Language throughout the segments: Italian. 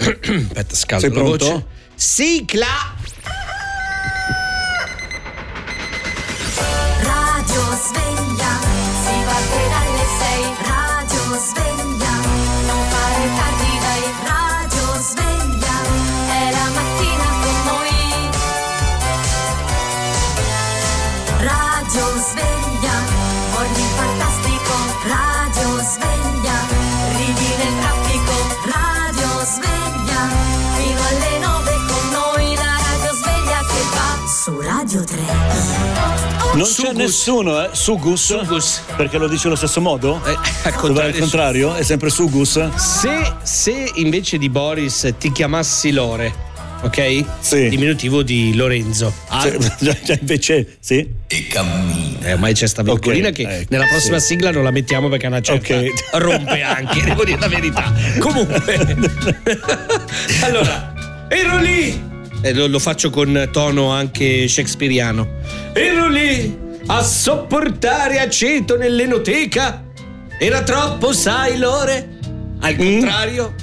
Aspetta, scaldo Sei la pronto? voce. Sigla! Radio sveglia, si parte dalle 6, radio sveglia, 3. Non c'è nessuno, eh? Sugus. Sugus. Perché lo dice allo stesso modo? Eh, al Dov'è il contrario. contrario? È sempre Sugus? Se, se invece di Boris ti chiamassi Lore, ok? Sì. Diminutivo di Lorenzo. Ah, Cioè, invece, sì. eh, ormai c'è sta vincolina Ok, che ecco, nella prossima sì. sigla non la mettiamo perché è una certa Ok. rompe anche, devo dire la verità. Comunque, allora, ero lì. E lo, lo faccio con tono anche shakespeariano. Ero lì a sopportare aceto nell'enoteca. Era troppo, sai, Lore? Al contrario,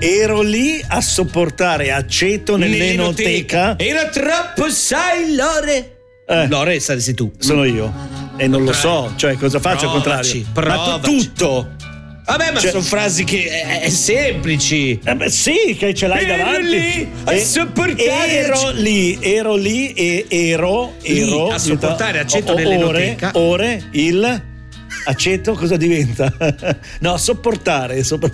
Ero lì a sopportare aceto nell'enoteca. Era troppo, sai, Lore? Eh. Lore, saresti tu. Sono io. E non lo so, cioè cosa faccio al Provaci, contrario? Ma tu- provaci. tutto. Vabbè, ma Cioè- sono frasi che è, è semplici. Eh beh, sì, che ce l'hai Ero davanti. lì a E- sopportare Ero lì, ero lì e ero. Lì, ero a sopportare aceto o- nell'enoteca. Ore, ore, il aceto cosa diventa? no, sopportare. sopp-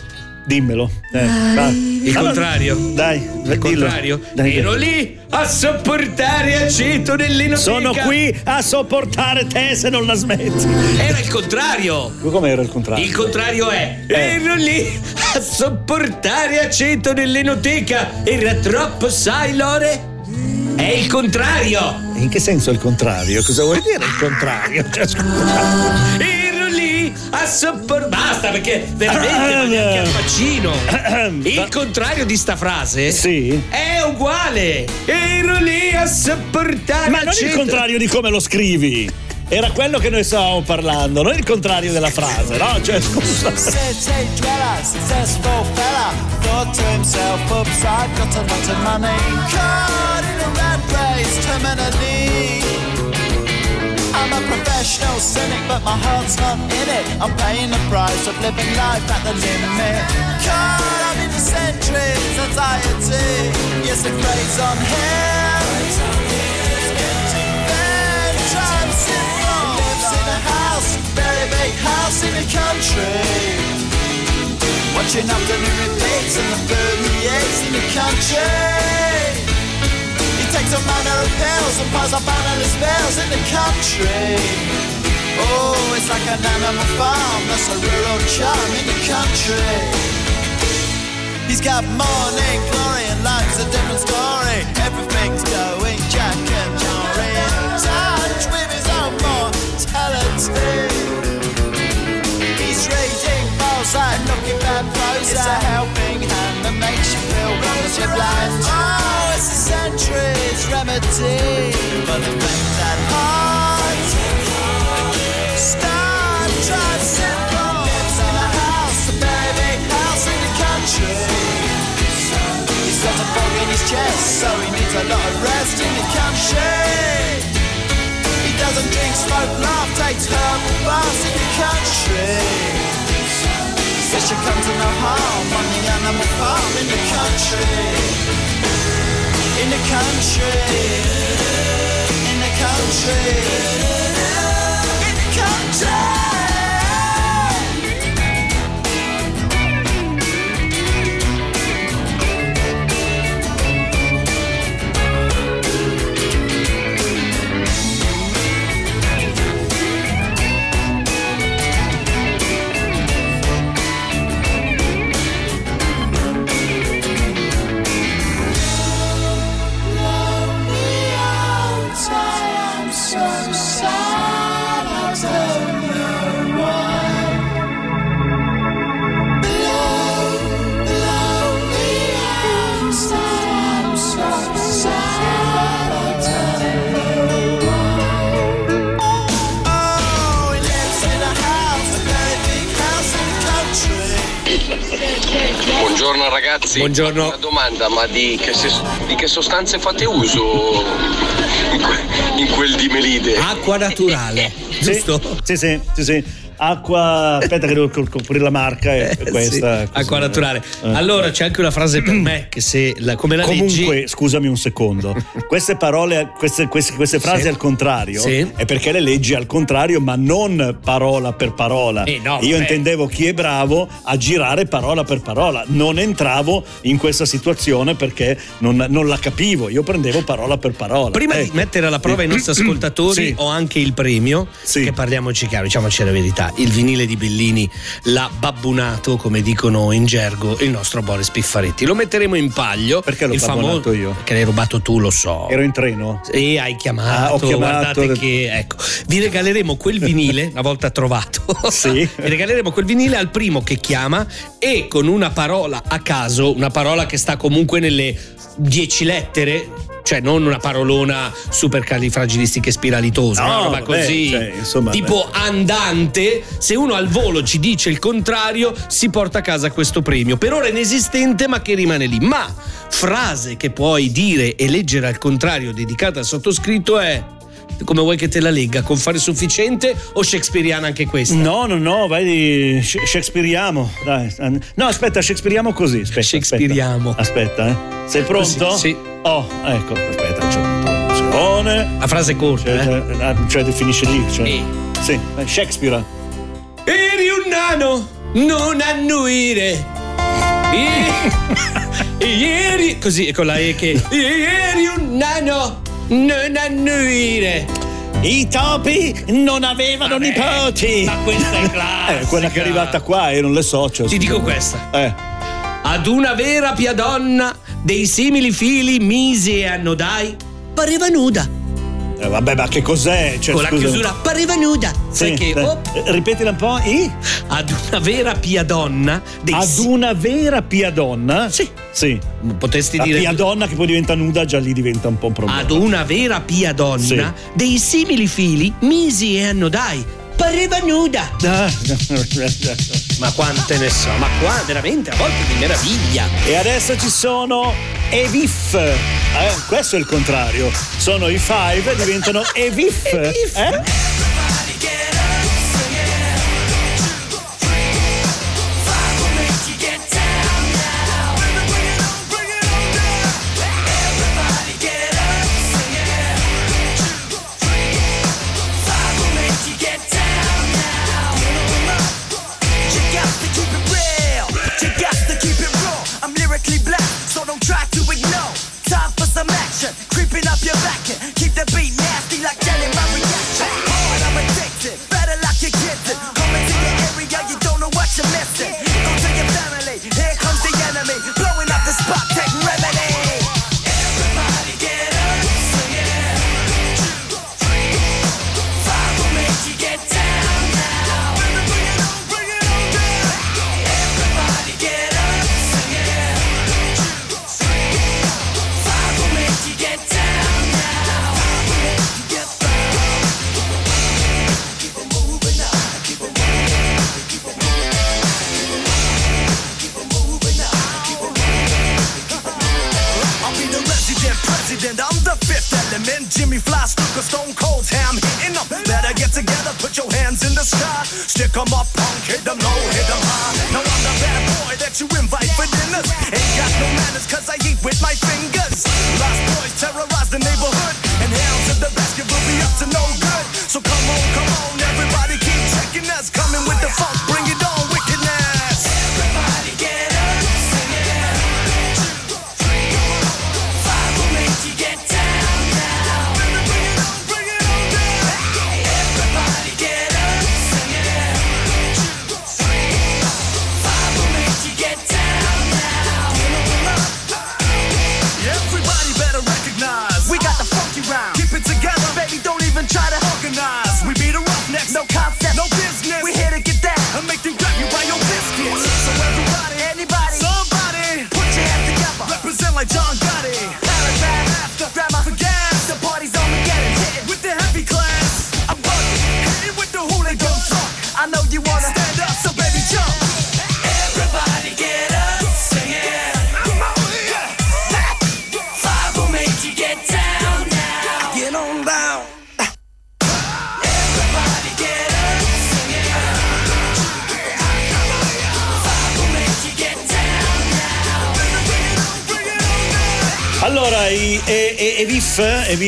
Dimmelo. Eh. Il contrario. Dai, Il contrario. Dai, Ero lì a sopportare aceto nell'enoteca. Sono qui a sopportare te se non la smetti. Era il contrario. Come era il contrario? Il contrario è Eh. Ero lì a sopportare aceto nell'enoteca Era troppo, sai Lore? È il contrario In che senso il contrario? Cosa vuoi dire il contrario? Cioè, a sopportare Basta perché veramente ma neanche al vaccino Il contrario di sta frase Sì. È uguale Ero lì a sopportare Ma non il contrario di come lo scrivi. Era quello che noi stavamo parlando, non il contrario della frase, no? Cioè, scusa. I'm a professional cynic, but my heart's not in it. I'm paying the price of living life at the limit. Caught up in the centuries, anxiety. Yes, it preys on him. Then in a house, very big house in the country. Watching afternoon repeats and the eats in the country. Takes a manner of pills and piles up animal spells in the country. Oh, it's like an animal farm, that's a rural charm in the country. He's got morning glory and life's a different story. Everything's going Jack and in touch with his own mortality. Mozart, looking bad Prozac. It's a helping hand that makes you feel wonderfully blind. Oh, it's a century's remedy for the things at heart. Start trying simple. Lives in a house, a house in the country. He's got a fog in his chest, so he needs a lot of rest in the country. He doesn't drink, smoke, laugh, takes herbal baths in the country. Says she comes to no harm on the animal farm in the country. In the country. In the country. In the country. Ragazzi, Buongiorno. una domanda, ma di che, se- di che sostanze fate uso in, que- in quel dimelide? Acqua naturale, Sì, giusto? Sì, sì, sì, sì. Acqua, aspetta che devo co- coprire la marca è Eh, questa. sì, acqua naturale. Eh. Allora c'è anche una frase per me che se la, come la Comunque, leggi scusami un secondo, queste parole, queste, queste- queste frasi Sì. al contrario Sì. è perché le leggi al contrario, ma non parola per parola. Eh, no, Io vabbè. intendevo chi è bravo a girare parola per parola. Non entravo in questa situazione perché non, non la capivo, io prendevo parola per parola. Prima di Ecco. mettere alla prova i nostri ascoltatori, Sì. ho anche il premio. Sì. Che parliamoci chiaro, diciamoci la verità. Il vinile di Bellini l'ha babbunato, come dicono in gergo, il nostro Boris Piffaretti. Lo metteremo in paglio. Perché l'ho babbunato io? Perché l'hai rubato tu, lo so. Ero in treno. E hai chiamato, Ah, ho chiamato. guardate che ecco, vi regaleremo quel vinile una volta trovato. Sì. vi regaleremo quel vinile al primo che chiama e con una parola a caso, una parola che sta comunque nelle 10 lettere, cioè non una parolona supercalifragilistiche spiralitosa, No, una roba vabbè, così. cioè, insomma, tipo andante, se uno al volo ci dice il contrario, si porta a casa questo premio. Per ora inesistente, ma che rimane lì. Ma frase che puoi dire e leggere al contrario dedicata al sottoscritto è come vuoi che te la legga, con fare sufficiente o shakespeariana anche questa? No, no, no, vai di Sh- Shakespeareiamo. Dai. No, aspetta, Shakespeareiamo così. Aspetta, Shakespeareiamo. Aspetta, eh. Sei pronto? Così, sì. Oh, ecco, aspetta, c'è un'introduzione. La frase è corta, Cioè, eh? cioè, cioè, finisce lì. Cioè. Sì, Shakespeare. Eri un nano, non annuire. I- Ieri, così con la E che. Ieri un nano, non annuire. I topi non avevano Vabbè, nipoti. Ma questa è classica. Eh, quella che è arrivata qua e non le so. cioè, Ti dico questa. Eh. Ad una vera pia donna dei simili fili misi e annodai pareva nuda. Eh, vabbè, ma che cos'è? Cioè, con la scusa. chiusura pareva nuda. Sai Sì, che eh, oh, eh, Ripetila un po'. I? ad una vera pia donna dei Ad una vera pia donna? Sì. Sì. Potresti La dire pia donna che poi diventa nuda, già lì diventa un po' un problema. ad una vera pia donna Sì. dei simili fili misi e annodai pareva nuda. Ma quante ne so, ma qua veramente a volte mi meraviglia. E adesso ci sono Evif. Eh, questo è il contrario. Sono i five e diventano Evif. Evif. Eh? Dinners. Ain't got no manners, cause I eat with my fingers. Lost boys terrorize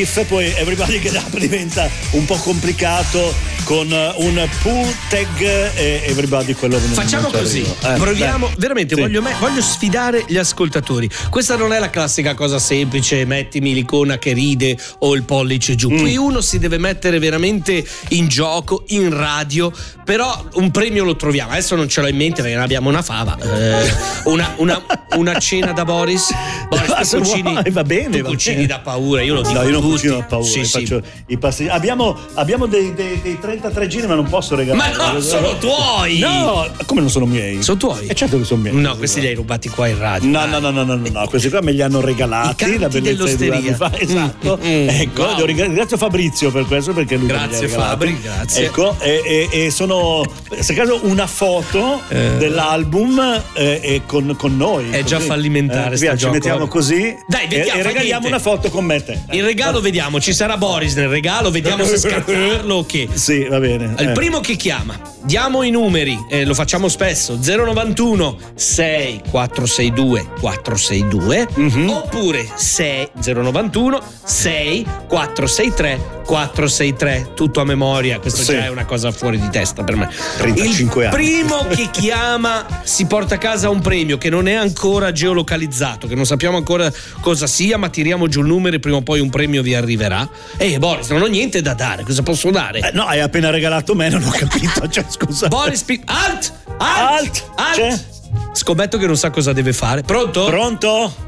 Vif, poi Everybody Get Up diventa un po' complicato con eh, un pull tag e Everybody quello che non Facciamo non così. Eh, proviamo, dai. veramente Sì. voglio, me- voglio sfidare gli ascoltatori. Questa non è la classica cosa semplice, mettimi l'icona che ride o il pollice giù. Mm. Qui uno si deve mettere veramente in gioco, in radio, però un premio lo troviamo. Adesso non ce l'ho in mente perché ne abbiamo una fava. Eh, una, una- una cena da Boris. Boris, Ma tu cucini, vuoi, va bene, va cucini bene. da paura, io lo dico No, io non tutti. cucino a paura, Sì, io sì. faccio i passi. Abbiamo, abbiamo dei, dei, dei 33 giri, ma non posso regalare. Ma no, sono tuoi! No, come non sono miei? Sono tuoi? E certo che sono miei. No, questi li hai rubati qua in radio. No, no, no, no, no, no, no, questi qua me li hanno regalati la bellezza di due anni fa. Esatto. Mm, mm, ecco, wow. ringrazio Fabrizio per questo perché lui Grazie. Fabri, grazie. Ecco, e, e- e sono se caso una foto Eh. dell'album eh, con, con noi. È già fallimentare Eh, via, ci gioco. mettiamo così Dai, vediamo, e, e regaliamo una foto con me te. Il regalo vediamo, ci sarà Boris nel regalo, vediamo se scattarlo o che. Sì, va bene. Il eh. primo che chiama, diamo i numeri, eh, lo facciamo spesso, 091 6462 462 Mhm. oppure 6 091 6 463 463, tutto a memoria, questo Sì. già è una cosa fuori di testa per me. 35 Il anni. primo che chiama si porta a casa un premio che non è ancora geolocalizzato, che non sappiamo ancora cosa sia, ma tiriamo giù il numero e prima o poi un premio vi arriverà. E Boris, non ho niente da dare, cosa posso dare? Eh, no, hai appena regalato me, non ho capito. Cioè, scusa. Boris, pi- alt! Alt! Alt! Alt! Scommetto che non sa cosa deve fare. Pronto? Pronto?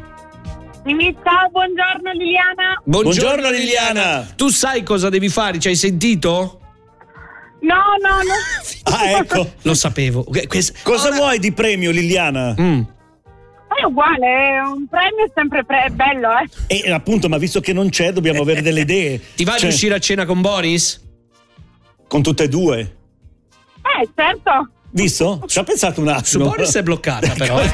Ciao, buongiorno Liliana. Buongiorno, Liliana. Tu sai cosa devi fare? Ci hai sentito? No, no, no. Ah, ecco. Lo sapevo. Cosa Ora- vuoi di premio, Liliana? Mm. È uguale, un premio è sempre pre- bello, eh. E appunto, ma visto che non c'è, dobbiamo avere delle idee. Ti va di Cioè, uscire a cena con Boris? Con tutte e due. Eh, certo. Visto? Ci ho pensato un Su attimo. Boris è bloccata però. eh.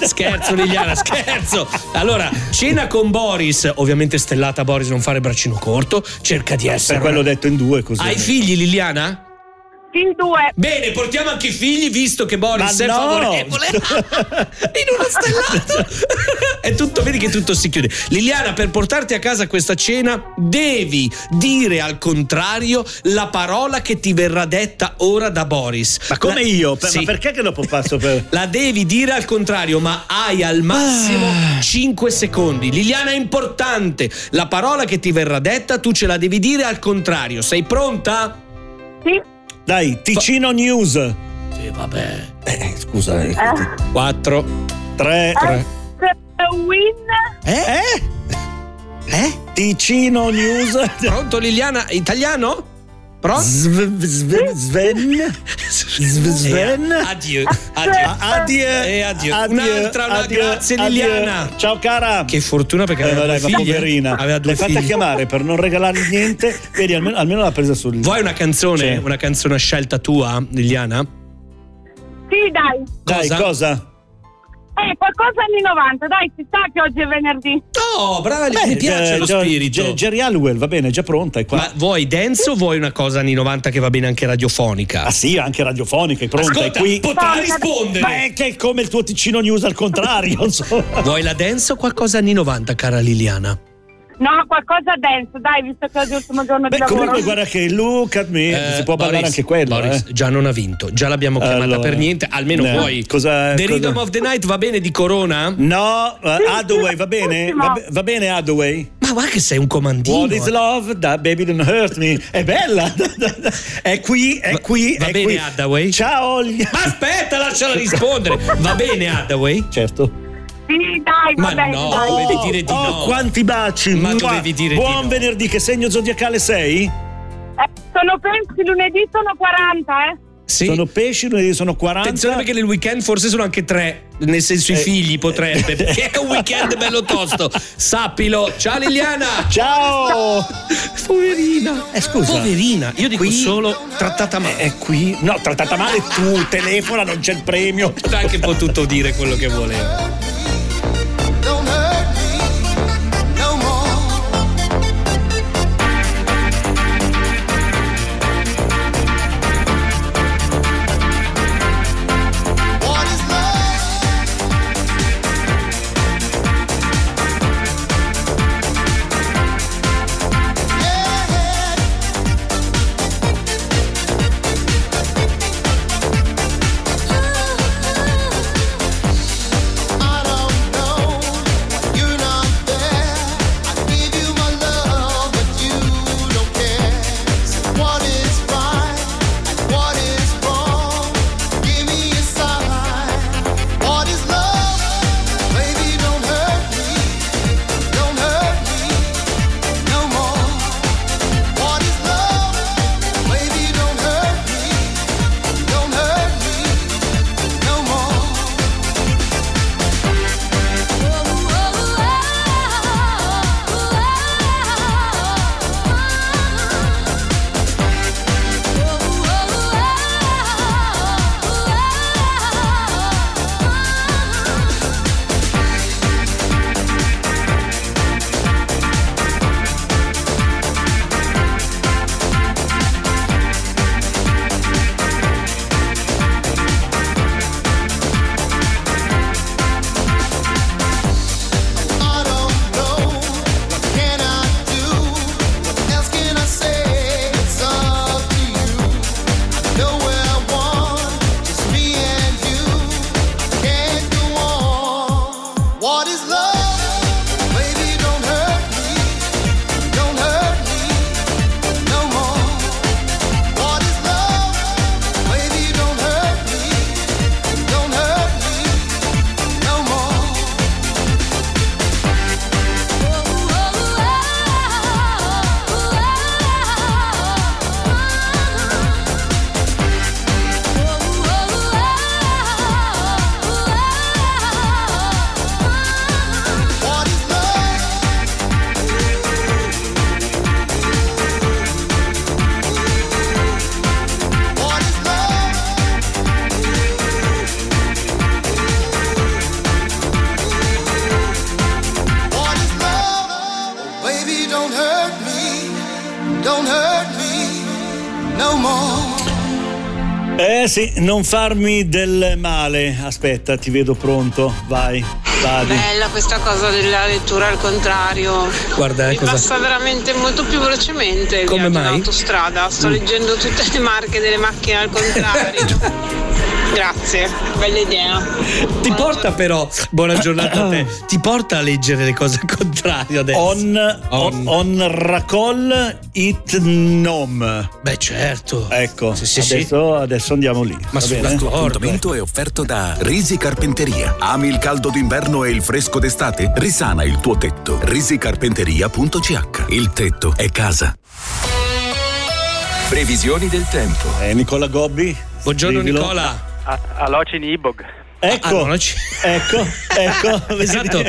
scherzo Liliana, scherzo. Allora, cena con Boris, ovviamente stellata Boris non fare braccino corto, cerca di essere... Per quello detto in due così. Hai figli Liliana? Fin due. Bene, portiamo anche i figli visto che Boris Ma è no! favorevole. In uno stellato. è tutto, vedi che tutto si chiude. Liliana, per portarti a casa questa cena, devi dire al contrario la parola che ti verrà detta ora da Boris. Ma come La- io? Per- Sì. Ma perché che dopo passo per. La devi dire al contrario, ma hai al massimo Ah. 5 secondi. Liliana è importante. La parola che ti verrà detta, tu ce la devi dire al contrario. Sei pronta? Sì. Dai, Ticino News. Sì, vabbè. Eh, scusa. eh, 4, Tre. 3. Win. Eh? Eh? Ticino News. Pronto Liliana? Italiano? Sv- Sven. Sven. Sven. Addio. Addio. Addio. E addio. Un'altra, una grazie. Liliana. Ciao cara. Che fortuna perché Eh, aveva dai, due figli. poverina. Aveva due L'hai fatta figli. chiamare per non regalargli niente. Vedi, almeno, almeno l'ha presa sul. Vuoi una canzone? Una canzone a scelta tua, Liliana? Sì, dai. Dai, cosa? Eh, qualcosa anni 90, dai, si sa che oggi è venerdì. Oh, brava, mi piace eh, lo già- spirito. Jerry Halliwell, va bene, è già pronta. È qua. Ma vuoi dance o vuoi una cosa anni 90 che va bene anche radiofonica? Ah sì, anche radiofonica, è pronta, Ascolta, è qui. potrà Ma rispondere. Ma è che è come il tuo Ticino News al contrario, insomma. Vuoi la dance o qualcosa anni 90, cara Liliana? No, qualcosa denso, dai, visto che oggi è l'ultimo giorno di Beh, lavoro. comunque guarda che look at me, Eh, si può ballare Boris, anche quello, Boris, eh. già non ha vinto, già l'abbiamo chiamata Allora. per niente, almeno No. vuoi. Cosa- The cosa- Rhythm of the Night va bene di Corona? No, uh, va bene? Va, va bene Hathaway? Ma guarda che sei un comandino. What is love? That baby don't hurt me. È bella. È qui, è Va- qui, va è bene, qui. Ciao. gli- Ma aspetta, lasciala rispondere. Va bene, Hathaway? Certo. Sì, dai, va Ma bene, no, dai. dovevi dire di oh, no. quanti baci. Ma dovevi dire di Buon no. venerdì, che segno zodiacale sei? Eh, sono pensi, lunedì sono 40, eh. Sì. Sono pesci, lunedì sono 40. Attenzione perché nel weekend forse sono anche tre, nel senso i Eh, figli potrebbe, perché è un weekend bello tosto. Sappilo. Ciao Liliana. Ciao. Poverina. Eh, scusa. Poverina. Io dico Qui- solo trattata male. È qui. No, trattata male tu, telefona, non c'è il premio. Ha anche potuto dire quello che voleva. Sì, non farmi del male. Aspetta, ti vedo pronto. Vai, vadi. Bella questa cosa della lettura al contrario. Guarda, eh, Mi cosa- passa veramente molto più velocemente Come mai? in autostrada. Sto Mm. leggendo tutte le marche delle macchine al contrario. Grazie, bella idea. Ti porta però, buona giornata a te, ti porta a leggere le cose al contrario adesso. On, on. on racol it nom. Beh certo. Ecco, Sì, sì, sì. adesso, adesso andiamo lì. Ma bene? tua- L'appuntamento è offerto da Risi Carpenteria. Ami il caldo d'inverno e il fresco d'estate? Risana il tuo tetto. risicarpenteria.ch Il tetto è casa. Previsioni del tempo. Eh, Nicola Gobbi. Buongiorno scrivilo. Nicola. Alocini Ibog. Ecco, Ah, no, ci- ecco, ecco. Esatto.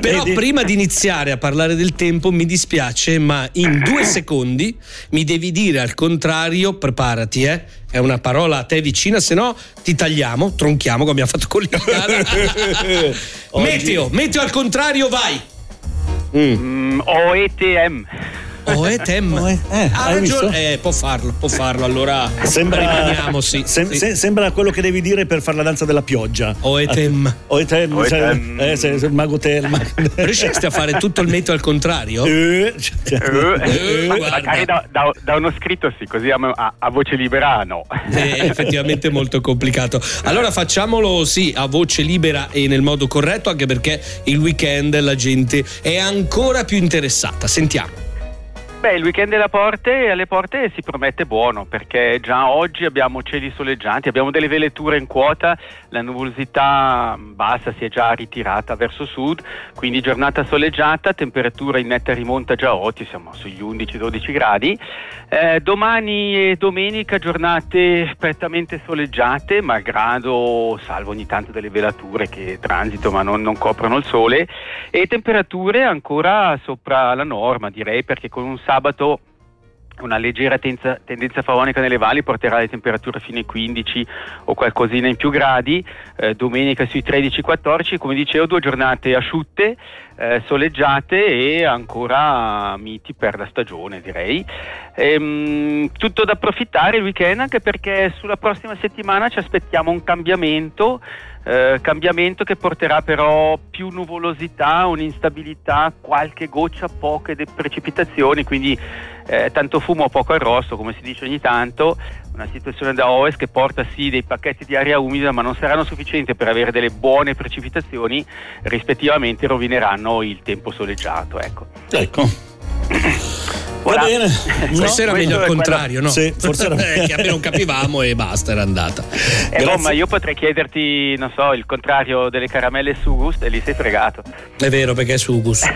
Però Vedi? prima di iniziare a parlare del tempo mi dispiace, ma in due secondi mi devi dire al contrario, preparati, eh. È una parola a te vicina, se no ti tagliamo, tronchiamo come abbiamo fatto con l'Italia. Oggi- meteo, meteo al contrario, vai. Mm, OETM. Oh, è tem. Oh, eh, eh, ha hai ragione. Eh, può farlo, può farlo. Allora Sembra, rimaniamo, sì. sem- sì. se- sembra quello che devi dire per fare la danza della pioggia. Oetem. Oetem, Oetem. cioè, eh, se- se il mago Telma. Riusciste a fare tutto il meteo al contrario? Eh, cioè- Eh, Ma- guarda. magari da, da- da uno scritto sì, così a, a- a voce libera no. È effettivamente molto complicato. Allora facciamolo sì a voce libera e nel modo corretto, anche perché il weekend la gente è ancora più interessata. Sentiamo. Beh, il weekend alle porte, alle porte si promette buono perché già oggi abbiamo cieli soleggianti, abbiamo delle velature in quota, la nuvolosità bassa si è già ritirata verso sud, quindi giornata soleggiata, temperatura in netta rimonta già oggi, siamo sugli 11-12 gradi. Eh, domani e domenica giornate prettamente soleggiate, malgrado salvo ogni tanto delle velature che transito ma non, non coprono il sole e temperature ancora sopra la norma direi perché con un sabato una leggera tenza- tendenza favonica nelle valli porterà le temperature fino ai 15 o qualcosina in più gradi, eh, domenica sui 13-14, come dicevo due giornate asciutte, eh, soleggiate e ancora miti per la stagione direi. Ehm, tutto da approfittare il weekend anche perché sulla prossima settimana ci aspettiamo un cambiamento eh, cambiamento che porterà però più nuvolosità, un'instabilità, qualche goccia, poche precipitazioni, quindi eh, tanto fumo, poco arrosto, come si dice ogni tanto, una situazione da ovest che porta sì dei pacchetti di aria umida, ma non saranno sufficienti per avere delle buone precipitazioni, rispettivamente rovineranno il tempo soleggiato. Ecco. Ecco. Voilà. Va bene. No, forse era meglio al contrario, no? Sì, forse era- Eh, che almeno capivamo e basta, era andata. Eh, boh, ma io potrei chiederti, non so, il contrario delle caramelle su gusto e lì sei fregato. È vero, perché è sugus.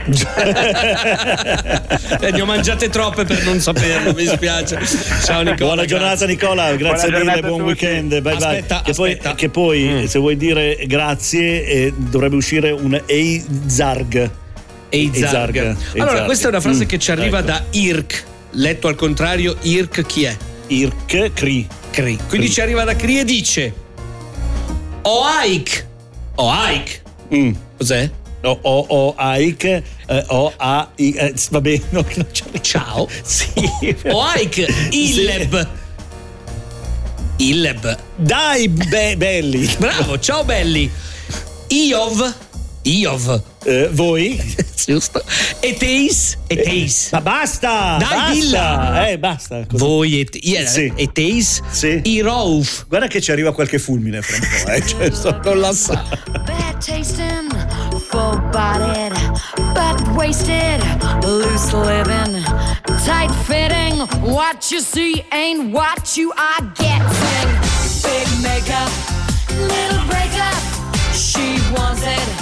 Eh, ne ho mangiate troppe per non saperlo, mi spiace. Ciao Nicola. Buona grazie. giornata Nicola, grazie Buona mille, buon weekend. Bye bye. Aspetta, che, poi, che poi, Mm. se vuoi dire grazie, eh, dovrebbe uscire un Eizarg. Eizarg. Eizarg. Allora, Eizarg. questa è una frase Mm, che ci arriva ecco. da Irk. Letto al contrario, Irk chi è? Irk Cri. Cri. Quindi Cri. ci arriva da Cri e dice: Oaik. Oaik. Mm. Cos'è? O, o, o Aik, eh, o A, I, eh, va bene, no, c'è- Ciao. Sì. Oaik. Illeb. Illeb. Dai, be- belli. Bravo, ciao belli. Iov. Iov. Eh, voi? Giusto. Eteis. Eteis. Ma basta! Dai, basta. dilla. Eh, basta. Così. Voi et, yeah, Sì. Eteis. Sì. Irouf. Guarda che ci arriva qualche fulmine fra un po', eh. Cioè, sto- non la sa. Bad tasting, for wasted, loose living, tight fitting. What you see ain't what you are getting. Big makeup, little breakup. She wants it,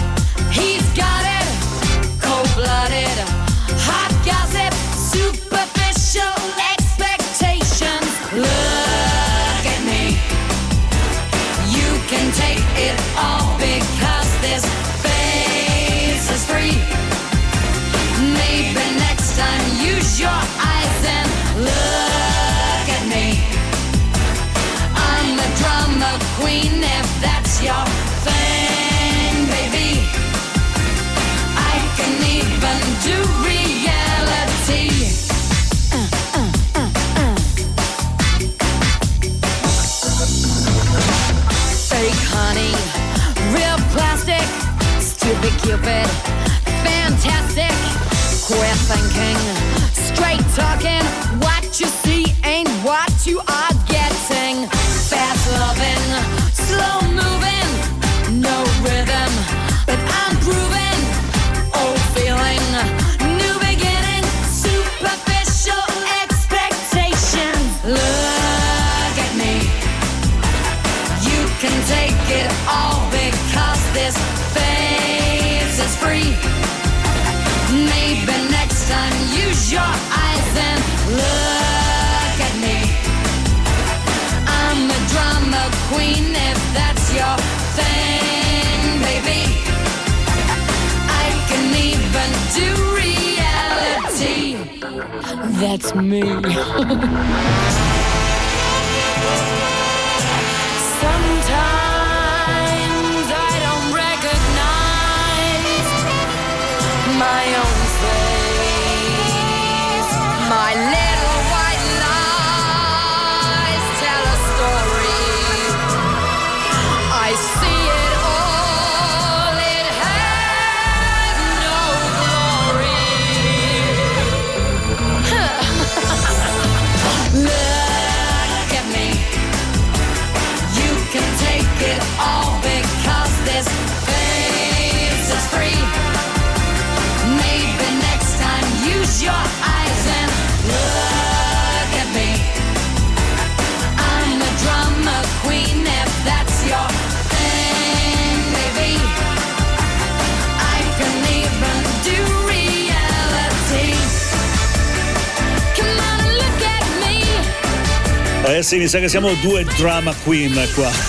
sa che siamo due drama queen qua.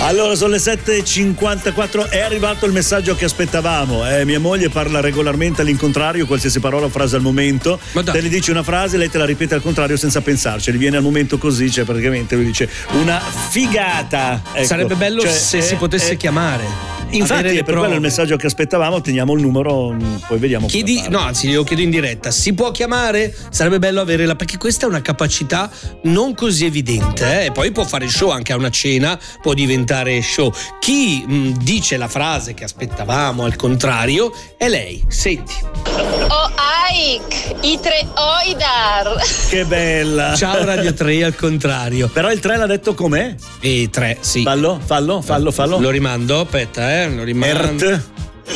Allora sono le 7.54, è arrivato il messaggio che aspettavamo. Eh, mia moglie parla regolarmente all'incontrario, qualsiasi parola o frase al momento. Te le dice una frase, lei te la ripete al contrario senza pensarci. Gli viene al momento così, cioè praticamente lui dice una figata. Ecco. Sarebbe bello Cioè, se eh, si potesse eh, chiamare. Infatti Avere per quello il messaggio che aspettavamo, teniamo il numero, poi vediamo. cosa Chiedi, no, anzi, glielo chiedo in diretta. Si può chiamare? Sarebbe bello averla, perché questa è una capacità non così evidente. eh. E poi può fare show anche a una cena, può diventare show. Chi mh, dice la frase che aspettavamo al contrario è lei. Senti. Oh Ike, i tre oidar. Che bella! Ciao Radio 3 al contrario. Però il 3 l'ha detto com'è? E 3, sì. Fallo, fallo, fallo, fallo. Lo rimando, aspetta, eh. Lo rimando. Ert.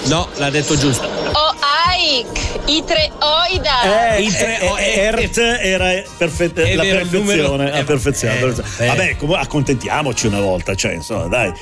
No, l'ha detto giusto. Oh Ike, i tre oidar. Eh, I tre- eh, eh, Ert era perfetta, la vero, perfezione, numero- la perfezione, eh, eh. Vabbè, comunque accontentiamoci una volta, cioè, insomma, dai.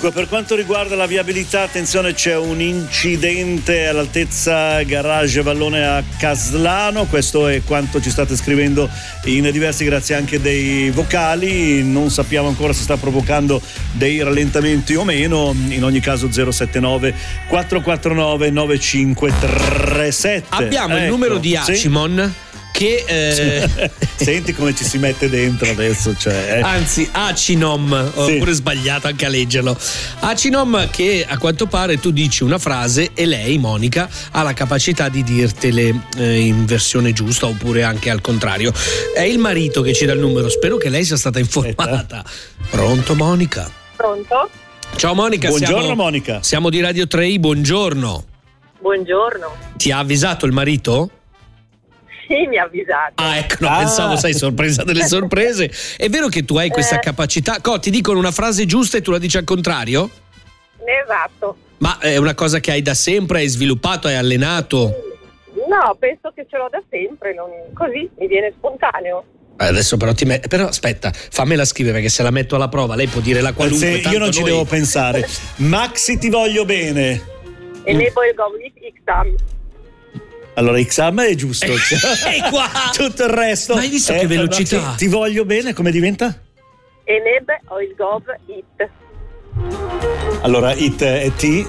Dunque, per quanto riguarda la viabilità, attenzione, c'è un incidente all'altezza garage Vallone a Caslano. Questo è quanto ci state scrivendo in diversi, grazie anche dei vocali. Non sappiamo ancora se sta provocando dei rallentamenti o meno. In ogni caso, 079 449 9537. Abbiamo il Ecco, numero di sì. Che eh, Senti come ci si mette dentro adesso. Cioè, eh. Anzi, Acinom, ho Sì. pure sbagliato anche a leggerlo. Acinom che a quanto pare tu dici una frase e lei, Monica, ha la capacità di dirtele eh, in versione giusta oppure anche al contrario. È il marito che ci dà il numero, spero che lei sia stata informata. Pronto Monica? Pronto? Ciao Monica, Buongiorno, siamo, Monica. Siamo di Radio 3i, buongiorno. Buongiorno. Ti ha avvisato il marito? Sì, mi ha avvisato. Ah, ecco, no, Ah. pensavo, sai, sorpresa delle sorprese. È vero che tu hai questa Eh. capacità. Co, ti dicono una frase giusta e tu la dici al contrario? Esatto. Ma è una cosa che hai da sempre, hai sviluppato, hai allenato? No, penso che ce l'ho da sempre, non- così mi viene spontaneo. Eh, Adesso però ti met- Però aspetta, fammela scrivere perché se la metto alla prova lei può dire la qualunque. Se io non ci noi- devo pensare. Maxi, ti voglio bene. E ne poi Govnik Xam. Allora, Xam è giusto. Ehi qua! Tutto il resto. Ma hai visto che velocità? sì, ti voglio bene, come diventa? E Neb o il Gov It. Allora, it è T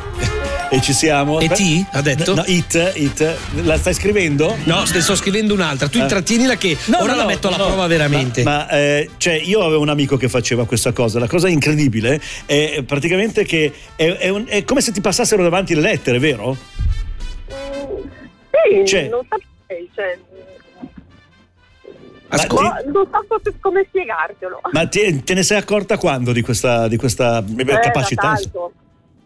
e ci siamo. E T, ha detto? No, it, it. La stai scrivendo? No, te sto scrivendo un'altra. Tu intrattienila che ora la metto alla no, prova veramente. Ma, ma, eh, cioè, io avevo un amico che faceva questa cosa. La cosa incredibile è praticamente che è, è un- è come se ti passassero davanti le lettere, vero? Sì, Cioè- non saprei, cioè, Ascol- no, non so come spiegartelo. Ma ti- te ne sei accorta quando di questa, di questa eh, Eh, capacità?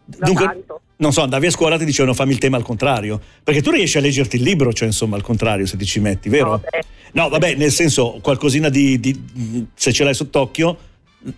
Dunque, tanto. non so, andavi a scuola e ti dicevano fammi il tema al contrario. Perché tu riesci a leggerti il libro, cioè insomma al contrario, se ti ci metti, vero? No, beh. No, vabbè, nel senso, qualcosina di, di- se ce l'hai sott'occhio,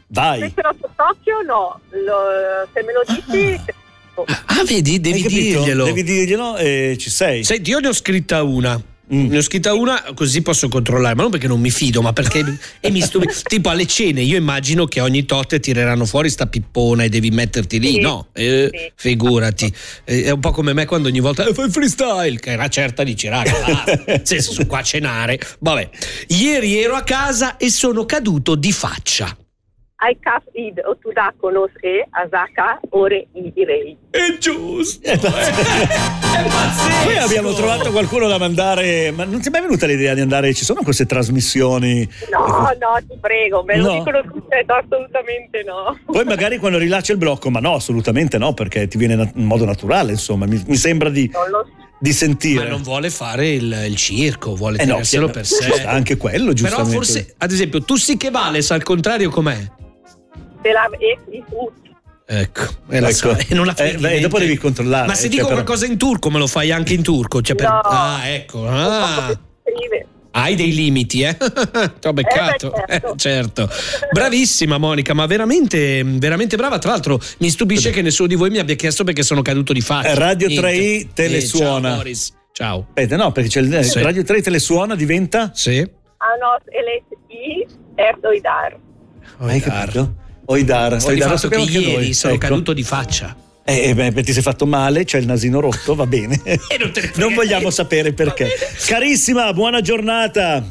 vai. Se ce l'ho sott'occhio no, Lo- se me lo dici... Ah, vedi, devi dirglielo. Devi dirglielo e ci sei. Senti, io ne ho scritta una. Ne ho scritta una così posso controllare, ma non perché non mi fido, ma perché e mi stupi- tipo alle cene io immagino che ogni tot tireranno fuori sta pippona e devi metterti lì, Sì, no? Eh, sì. Figurati, Eh, è un po' come me quando ogni volta eh, fai freestyle, che una certa dici raga, nel senso sono qua a cenare. Vabbè, ieri ero a casa e sono caduto di faccia. Ai kaf id o tudakonos e asaka ore i direi. È giusto. È pazzesco. Poi abbiamo trovato qualcuno da mandare, ma non ti è mai venuta l'idea di andare? Ci sono queste trasmissioni? No, no, ti prego, me lo No. dicono tutte, no, assolutamente no. Poi magari quando rilascia il blocco, ma no, assolutamente no, perché ti viene in modo naturale, insomma, mi, mi sembra di, Non lo so. di sentire. Ma non vuole fare il, il circo, vuole Eh no, per sé. anche quello, Però giustamente. forse, ad esempio, tu sì che vale, sa al contrario com'è? Se la e di tutti. Ecco, e la Ecco. sa- e non la Eh, beh, niente. dopo devi controllare, Ma se cioè, dico però- qualcosa in turco, me lo fai anche in turco? Cioè per- No. Ah, ecco. Ah. Hai dei limiti, eh? Ti ho beccato. Eh, beh, certo. Eh, certo. Bravissima Monica, ma veramente, veramente brava. Tra l'altro mi stupisce che nessuno di voi mi abbia chiesto perché sono caduto di faccia. Eh, Radio Niente. 3i te le Eh, suona. Ciao Boris. Ciao. Aspetta, no, perché c'è il Sì. Radio 3 te le suona, diventa? Sì. Anos elet i erdoidar. Hai capito? Oidar. Oidar, lo fatto che sappiamo anche ieri noi. sono Ecco. caduto di faccia. Eh, beh, beh, ti sei fatto male, c'è il nasino rotto, va bene. E non te ne frega non vogliamo sapere perché. Carissima, buona giornata.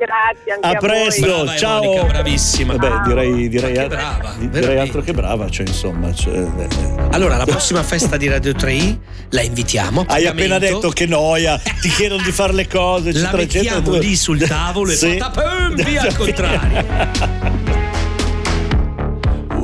Grazie anche A a, presto, voi. Brava, eh, ciao. Monica, bravissima. Vabbè, direi, direi, che brava, direi altro che brava, cioè insomma. cioè, eh, eh. Allora, la prossima festa di Radio 3i la invitiamo. Hai appena detto che noia, ti chiedono di fare le cose, La eccetera, eccetera. mettiamo lì sul tavolo e Sì. patapam, via al contrario.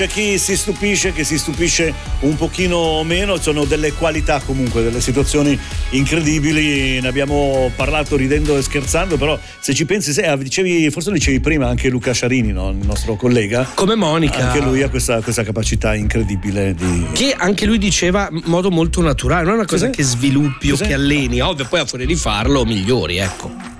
c'è chi si stupisce, che si stupisce un pochino meno, sono delle qualità comunque, delle situazioni incredibili, ne abbiamo parlato ridendo e scherzando, però se ci pensi, se, ah, dicevi, forse lo dicevi prima anche Luca Sciarini, no? il nostro collega. Come Monica. Anche lui ha questa, questa capacità incredibile di... Che anche lui diceva in modo molto naturale, non è una cosa Cos'è? che sviluppi o che alleni, ovvio, poi a fuori di farlo migliori, ecco.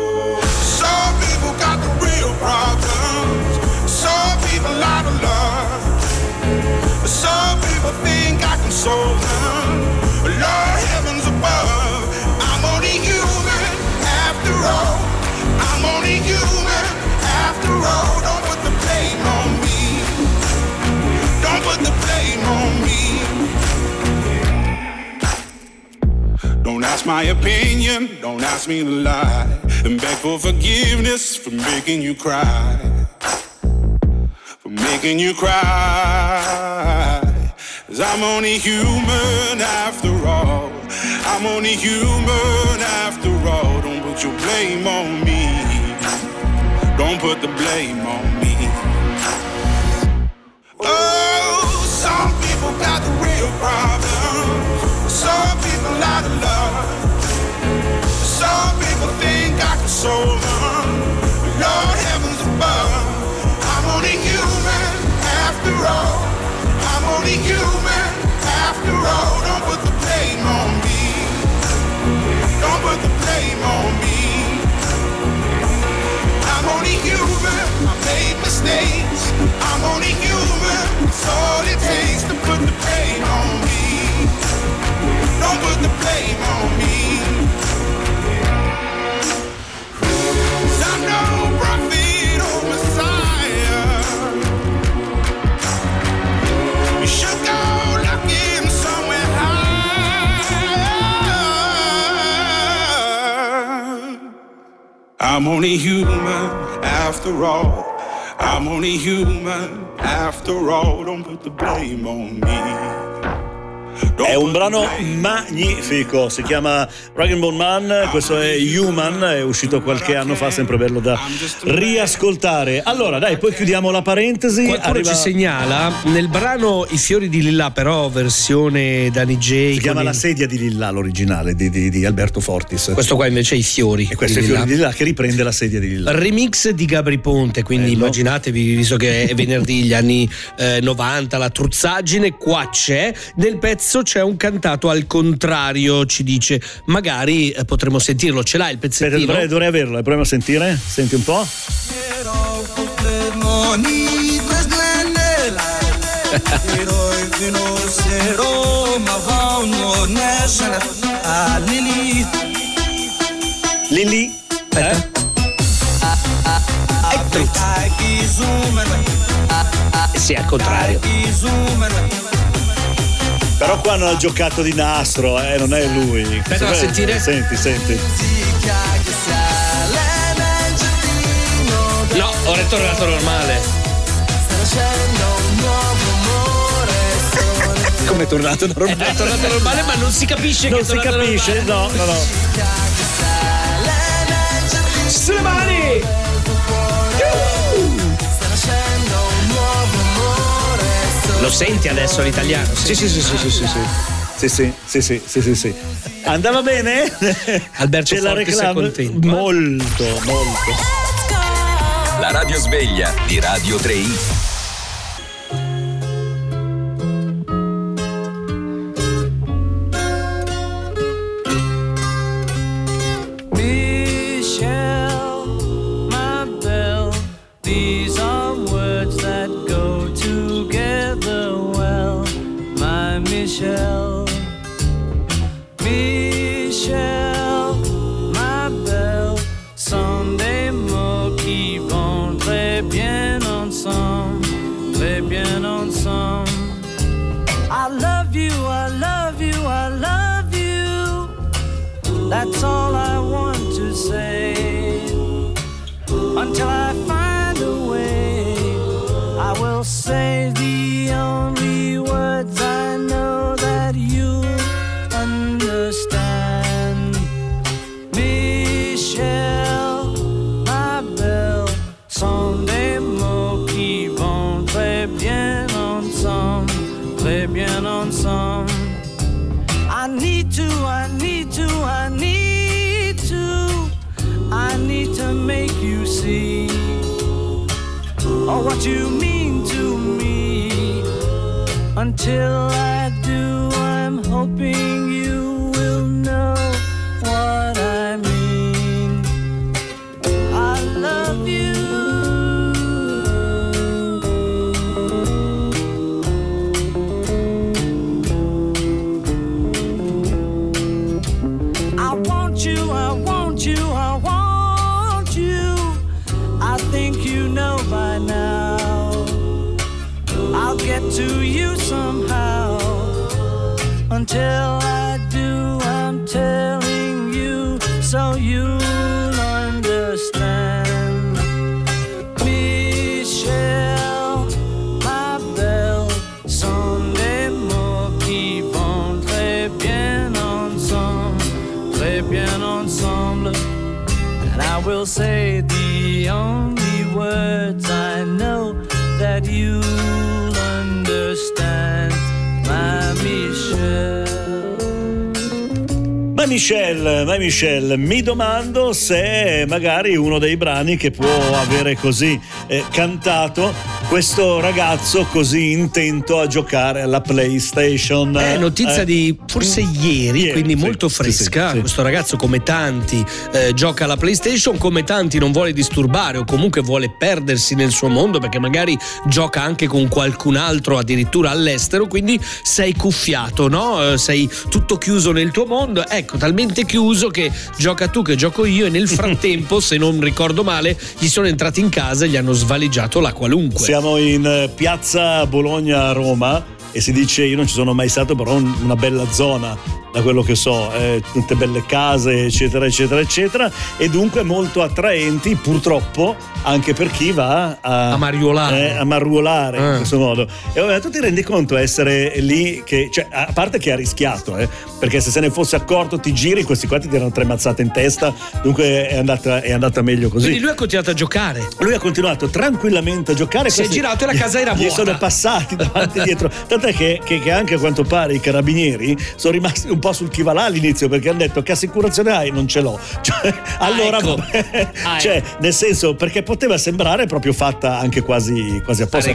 Some people think I can solve them. Lord heavens above, I'm only human after all. I'm only human after all. Don't put the blame on me. Don't put the blame on me. Don't ask my opinion, don't ask me to lie. And beg for forgiveness for making you cry. Making you cry. Cause I'm only human after all. I'm only human after all. Don't put your blame on me. Don't put the blame on me. Oh, some people got the real problems. Some people out of love. Some people think I can solve them. Only human after all. Don't put the blame on me. Don't put the blame on me. I'm only human. I made mistakes. I'm only human. It's all it takes to put the blame on me. Don't put the blame on me. I'm only human after all. I'm only human after all. Don't put the blame on me. È un brano magnifico, si chiama Dragon Ball Man, questo è Human, è uscito qualche anno fa, sempre bello da riascoltare. Allora dai, poi chiudiamo la parentesi. Qualcuno arriva- ci segnala nel brano I fiori di Lilla, però versione Danny J. Si chiama il- La sedia di Lilla, l'originale di, di- di Alberto Fortis. Questo qua invece è i fiori. E questo è fiore Lilla. di Lilla che riprende la sedia di Lilla. Remix di Gabri Ponte, quindi Bello. immaginatevi, visto che è venerdì, gli anni eh, 90, la truzzaggine, qua c'è. Nel pezzo c'è un cantato al contrario, ci dice, magari eh, potremmo sentirlo. Ce l'hai il Aspetta, pezzettino? dovrei, dovrei averlo, eh, proviamo a sentire. Senti un po'. Lili. Eh? Sì, al contrario. Però qua non ha giocato di nastro, eh, non è lui. Aspetta, a sentire. Senti, senti. No, ora è tornato normale. è tornato normale. È tornato normale, ma non si capisce non che si capisce, normale. no, no, no. Sulle mani! Lo senti adesso l'italiano? Sì, sì, sì, sì, sì, sì, sì. Sì, sì, sì, sì, sì, sì, sì. Andava bene? Alberto Ce la reclama? contento? Molto, molto. La radio sveglia di Radio 3i. Michelle, ma Michelle, mi domando se magari uno dei brani che può avere così eh, cantato questo ragazzo così intento a giocare alla PlayStation. È notizia Eh, di forse ieri, Ieri, quindi sì, molto fresca. sì, sì. Questo ragazzo, come tanti, eh, gioca alla PlayStation, come tanti non vuole disturbare o comunque vuole perdersi nel suo mondo perché magari gioca anche con qualcun altro, addirittura all'estero. Quindi sei cuffiato, no? Eh, Sei tutto chiuso nel tuo mondo. Ecco, talmente chiuso che gioca tu che gioco io. E nel frattempo, se non ricordo male, gli sono entrati in casa e gli hanno svaligiato la qualunque. Siamo in eh, piazza Bologna-Roma e si dice, io non ci sono mai stato, però un- una bella zona, da quello che so, eh, tutte belle case, eccetera, eccetera, eccetera, e dunque molto attraenti, purtroppo, anche per chi va a, A mariolare. eh, a mariolare in Eh. questo modo. E vabbè, tu ti rendi conto essere lì che, cioè, a parte che ha rischiato, eh, perché se se ne fosse accorto ti giri, questi qua ti tirano tre mazzate in testa, dunque è andata, è andata meglio così. Quindi lui ha continuato a giocare. Lui ha continuato tranquillamente a giocare. Si è questi- girato e la casa era Gli vuota. sono passati davanti e dietro. Tant'è che, che- che anche a quanto pare i carabinieri sono rimasti un po' sul chi va là all'inizio perché hanno detto che assicurazione hai? Non ce l'ho. Cioè, allora, ecco. vabbè. Ah, cioè, nel senso, perché poteva sembrare proprio fatta anche quasi, quasi apposta.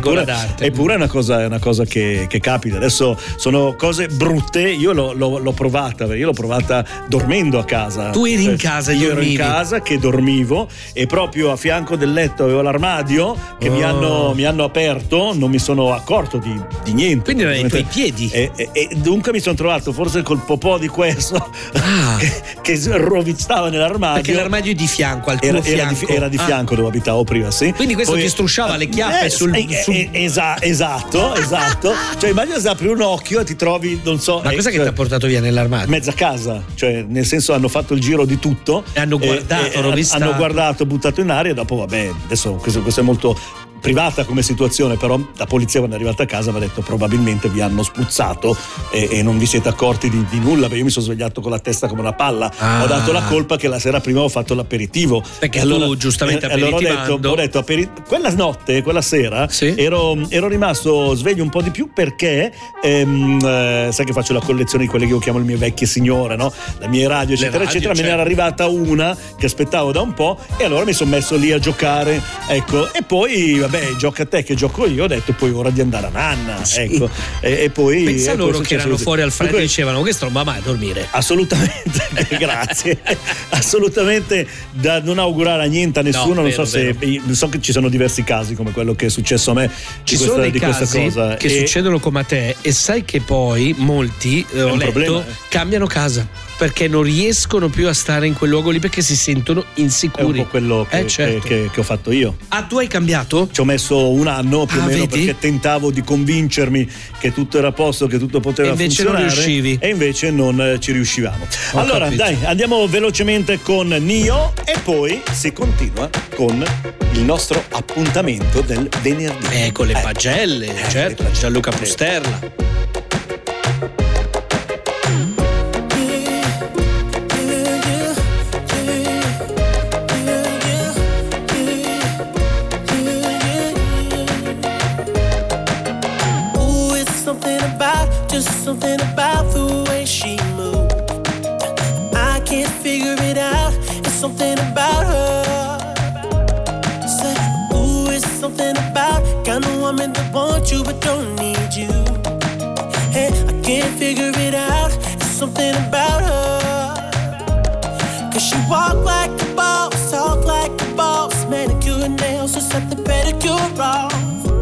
Eppure- è una cosa, è una cosa che, che capita. Adesso sono cose brutte. Io l'ho, l'ho- l'ho provata, perché io l'ho provata dormendo a casa. Tu eri in Cioè, casa io ero in dormivi. casa che dormivo e proprio a fianco del letto avevo l'armadio che mi, Oh. hanno, mi hanno aperto, non mi sono accorto di, di niente. Quindi erano i tuoi piedi. E, e- e dunque mi sono trovato forse col popò di questo che, che rovistava nell'armadio. Ah. Perché l'armadio è di fianco, al tuo era, era di, fianco. era di Ah. fianco dove abitavo prima, sì. Quindi questo ti strusciava le chiappe sul- eh, sul- eh, esa- esatto, esatto. Cioè, immagina se apri un occhio e ti trovi, non so. Ma eh, cos'è che cioè, ti ha portato via nell'armadio? Mezza casa, cioè nel senso hanno fatto il giro di tutto. E hanno guardato, eh, rovistato. Hanno guardato, buttato in aria e dopo vabbè, adesso questo, questo è molto privata come situazione, però la polizia quando è arrivata a casa mi ha detto probabilmente vi hanno spuzzato e, e non vi siete accorti di, di nulla, perché io mi sono svegliato con la testa come una palla, Ah. ho dato la colpa che la sera prima ho fatto l'aperitivo. Perché E tu, giustamente, e allora ho detto, ho detto, aperi- quella notte, quella sera, ero, ero rimasto sveglio un po' di più perché, ehm, eh, sai che faccio la collezione di quelle che io chiamo le mie vecchie signore, no? le mie radio, eccetera, radio, eccetera. Me ne certo. era arrivata una che aspettavo da un po' e allora mi sono messo lì a giocare, ecco. E poi, vabbè, gioca a te che gioco io, ho detto poi ora di andare a nanna, ecco. E, e poi... Pensa e poi loro che successo erano fuori al freddo e dicevano questo non va mai a dormire. Assolutamente, grazie. Assolutamente da non augurare a niente a nessuno. No, non vero, so se so che ci sono diversi casi come quello che è successo a me Ci di sono questa, dei casi cosa. che E- succedono come a te e sai che poi molti, eh, ho letto, problema, eh. cambiano casa perché non riescono più a stare in quel luogo lì perché si sentono È un insicuri. po' quello che, Eh, certo. che- che- che ho fatto io. Ah, tu hai cambiato? Ci ho messo un anno più Ah, o meno vedi? perché tentavo di convincermi che tutto era a posto, che tutto poteva E invece non funzionare. riuscivi. E invece non eh, ci riuscivamo. Ho allora, capito. dai, andiamo velocemente con Nio e poi si continua con il nostro appuntamento del venerdì. Eh, con le pagelle, certo, Gianluca Pusterla. Something about the way she moves. I can't figure it out. It's something about her. Say, ooh, it's something about kind of woman that wants you but don't need you. Hey, I can't figure it out. It's something about her. Cause she walk like a boss, talk like a boss, manicure nails, just set the pedicure off.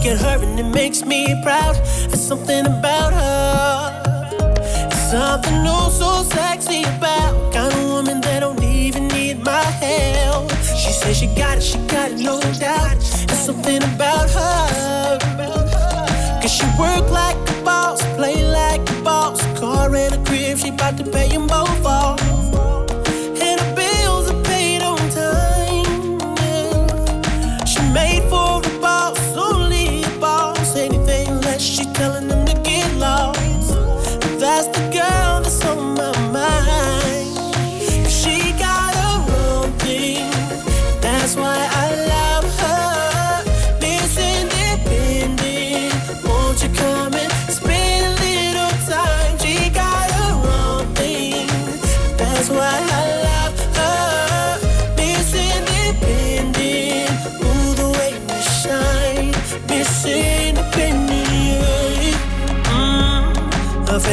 Look at her and it makes me proud. There's something about her. It's something oh so sexy about kind of woman that don't even need my help. She says she got it, she got it, no doubt. There's something about her. Cause she work like a boss, play like a boss. Car and a crib, she bout to pay them both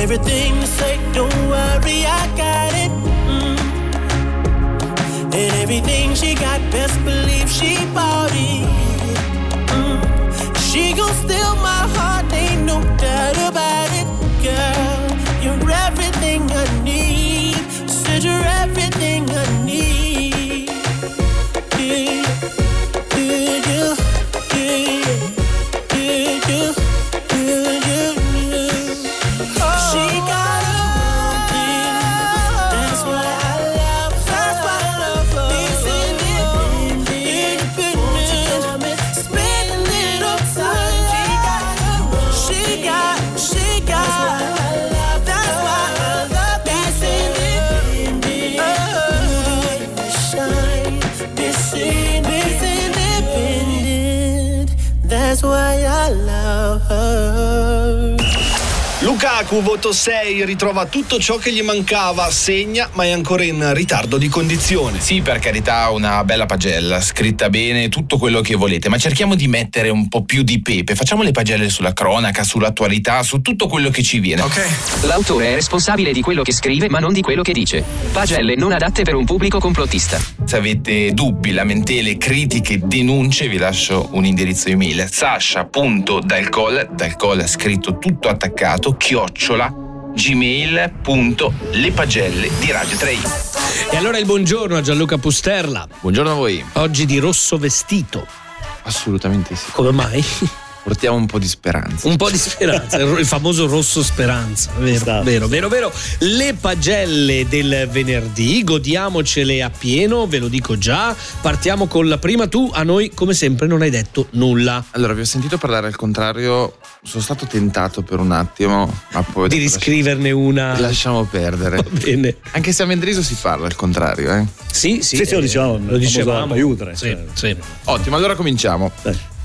Mm. Her favorite thing to say, don't worry, I got it. Mm. And everything she got, best believe she bought it. Mm. She gon' steal my heart, ain't no doubt about it, Lukaku, voto 6, ritrova tutto ciò che gli mancava, segna ma è ancora in ritardo di condizione. Sì, per carità, una bella pagella, scritta bene, tutto quello che volete, ma cerchiamo di mettere un po' più di pepe. Facciamo le pagelle sulla cronaca, sull'attualità, su tutto quello che ci viene. Ok. L'autore è responsabile di quello che scrive ma non di quello che dice. Pagelle non adatte per un pubblico complottista. Se avete dubbi, lamentele, critiche, denunce, vi lascio un indirizzo email sasha.dalcol, dalcol scritto tutto attaccato, chiocciola gmail.lepagelle di Radio 3 E allora il buongiorno a Gianluca Pusterla. Buongiorno a voi. Oggi di rosso vestito. Assolutamente sì. Come mai? Portiamo un po' di speranza. Un po' di speranza, il famoso rosso speranza, vero, vero, vero, vero. Le pagelle del venerdì, godiamocele a pieno, ve lo dico già. Partiamo con la prima, tu a noi come sempre non hai detto nulla. Allora, vi ho sentito parlare al contrario, sono stato tentato per un attimo, ma poi... Di riscriverne una. Lasciamo perdere. Va bene. Anche se a Mendriso si parla al contrario, eh? Sì, sì, Sì, sì, lo dicevamo, lo dicevamo. aiutare. Sì, sì. Ottimo, allora cominciamo.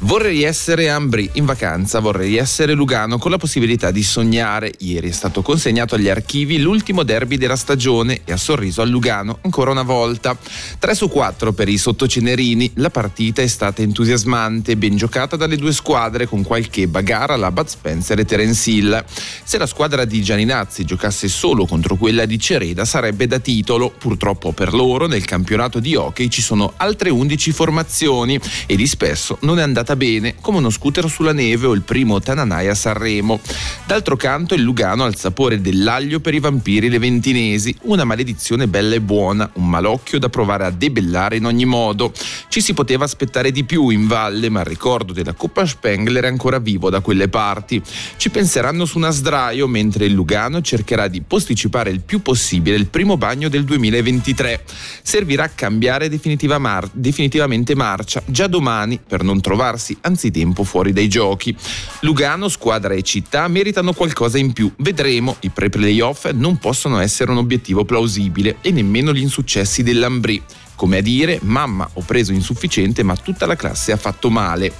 Vorrei essere Ambri in vacanza, vorrei essere Lugano con la possibilità di sognare. Ieri è stato consegnato agli archivi l'ultimo derby della stagione e ha sorriso a Lugano ancora una volta. 3 su 4 per i sottocenerini, la partita è stata entusiasmante, ben giocata dalle due squadre con qualche bagarre alla Bud Spencer e Terence Hill. Se la squadra di Gianinazzi giocasse solo contro quella di Cereda sarebbe da titolo. Purtroppo per loro nel campionato di hockey ci sono altre 11 formazioni e di spesso non è andata bene, come uno scooter sulla neve o il primo Tananai a Sanremo. D'altro canto il Lugano ha il sapore dell'aglio per i vampiri leventinesi, una maledizione bella e buona, un malocchio da provare a debellare in ogni modo. Ci si poteva aspettare di più in valle, ma il ricordo della Coppa Spengler è ancora vivo da quelle parti. Ci penseranno su una sdraio mentre il Lugano cercherà di posticipare il più possibile il primo bagno del 2023. Servirà a cambiare definitiva mar- definitivamente marcia già domani per non trovarsi anzitempo fuori dai giochi. Lugano, squadra e città meritano qualcosa in più. Vedremo, i pre-playoff non possono essere un obiettivo plausibile e nemmeno gli insuccessi dell'Ambrì. Come a dire, mamma ho preso insufficiente ma tutta la classe ha fatto male.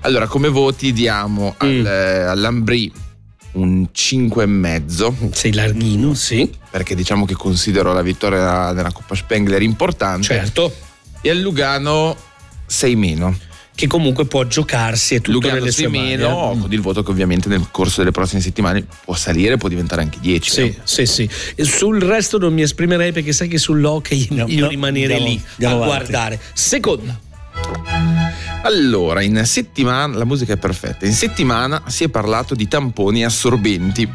Allora, come voti diamo al, eh, all'Ambrì un 5,5. Sei larghino, sì. Perché diciamo che considero la vittoria nella Coppa Spengler importante. Certo. E al Lugano 6 meno. Che comunque può giocarsi e tutto Lugano nelle sue 6 mani. meno, eh. con il voto che ovviamente nel corso delle prossime settimane può salire, può diventare anche 10. Sì, sì, sì. E Sul resto non mi esprimerei perché sai che sull'hockey io no, rimanere andiamo- lì andiamo a avanti. guardare. Seconda. Allora, in settimana, la musica è perfetta, in settimana si è parlato di tamponi assorbenti.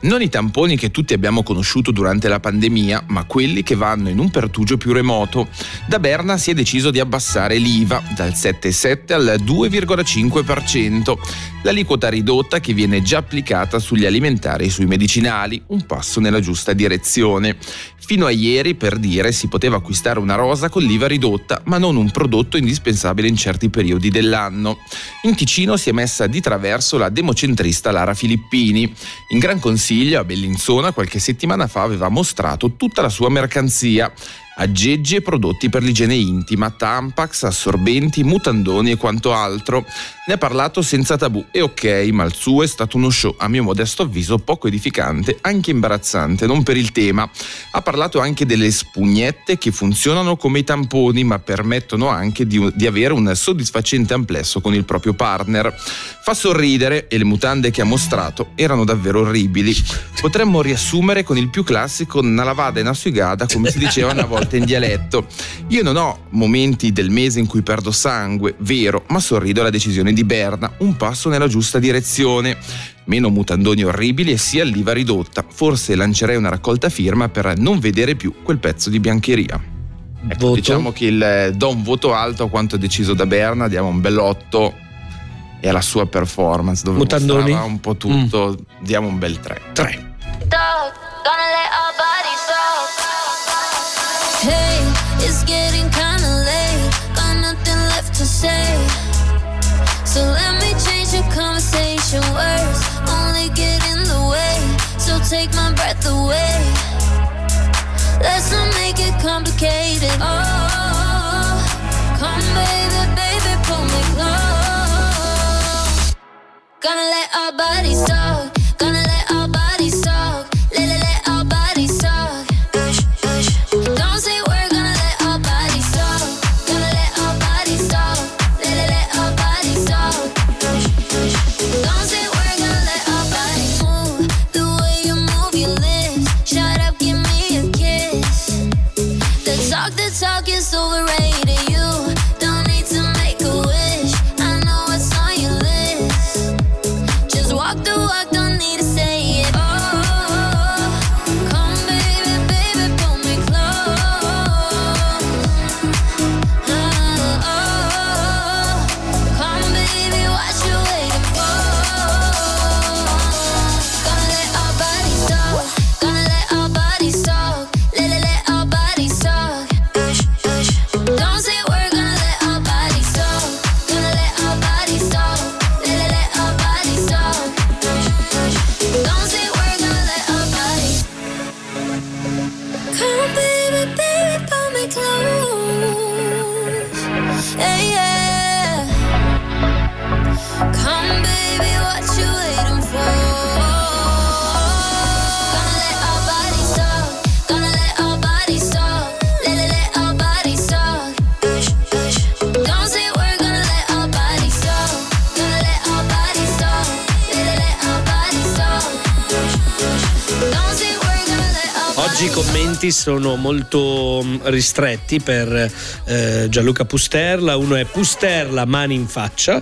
Non i tamponi che tutti abbiamo conosciuto durante la pandemia, ma quelli che vanno in un pertugio più remoto. Da Berna si è deciso di abbassare l'IVA dal 7,7 al 2,5%. L'aliquota ridotta che viene già applicata sugli alimentari e sui medicinali, un passo nella giusta direzione. Fino a ieri, per dire, si poteva acquistare una rosa con l'IVA ridotta, ma non un prodotto indispensabile in certi periodi dell'anno. In Ticino si è messa di traverso la democentrista Lara Filippini. In Gran Consiglio, a Bellinzona, qualche settimana fa aveva mostrato tutta la sua mercanzia. Aggeggi e prodotti per l'igiene intima, tampax, assorbenti, mutandoni e quanto altro. Ne ha parlato senza tabù e ok, ma il suo è stato uno show, a mio modesto avviso, poco edificante, anche imbarazzante, non per il tema. Ha parlato anche delle spugnette che funzionano come i tamponi, ma permettono anche di, di avere un soddisfacente amplesso con il proprio partner. Fa sorridere e le mutande che ha mostrato erano davvero orribili. Potremmo riassumere con il più classico una lavada e una sugada, come si diceva una volta in dialetto. Io non ho momenti del mese in cui perdo sangue, vero, ma sorrido alla decisione di Berna, un passo nella giusta direzione. Meno mutandoni orribili e sia l'IVA ridotta. Forse lancerei una raccolta firma per non vedere più quel pezzo di biancheria. Ecco, diciamo che il eh, do un voto alto a quanto deciso da Berna, diamo un bel 8 e alla sua performance dove Mutandoni? mostrava un po' tutto, diamo un bel 3. 3. It's getting kinda late. Got nothing left to say. So let me change the conversation. Words only get in the way. So take my breath away. Let's not make it complicated. Oh, come baby, baby, pull me close. Gonna let our bodies talk. I commenti sono molto mm, ristretti per eh, Gianluca Pusterla. Uno è Pusterla, mani in faccia,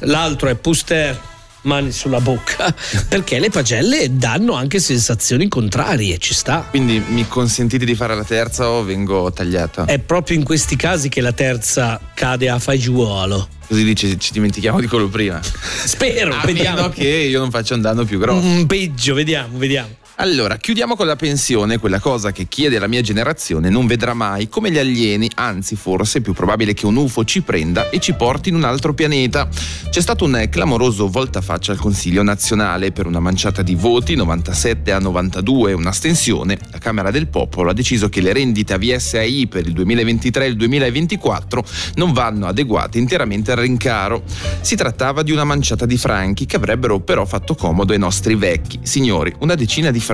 l'altro è Puster, mani sulla bocca, perché le pagelle danno anche sensazioni contrarie, ci sta. Quindi mi consentite di fare la terza o vengo tagliata? È proprio in questi casi che la terza cade a fagiolo. Così dice, ci dimentichiamo di quello prima. Spero, A vediamo. che io non faccia un danno più grosso. Mm, peggio, vediamo, vediamo. Allora, chiudiamo con la pensione, quella cosa che chi è della mia generazione non vedrà mai come gli alieni, anzi forse è più probabile che un UFO ci prenda e ci porti in un altro pianeta. C'è stato un clamoroso voltafaccia al Consiglio nazionale per una manciata di voti, 97 a 92, un'astensione. La Camera del Popolo ha deciso che le rendite a VSAI per il 2023 e il 2024 non vanno adeguate interamente al rincaro. Si trattava di una manciata di franchi che avrebbero però fatto comodo ai nostri vecchi. Signori, una decina di franchi,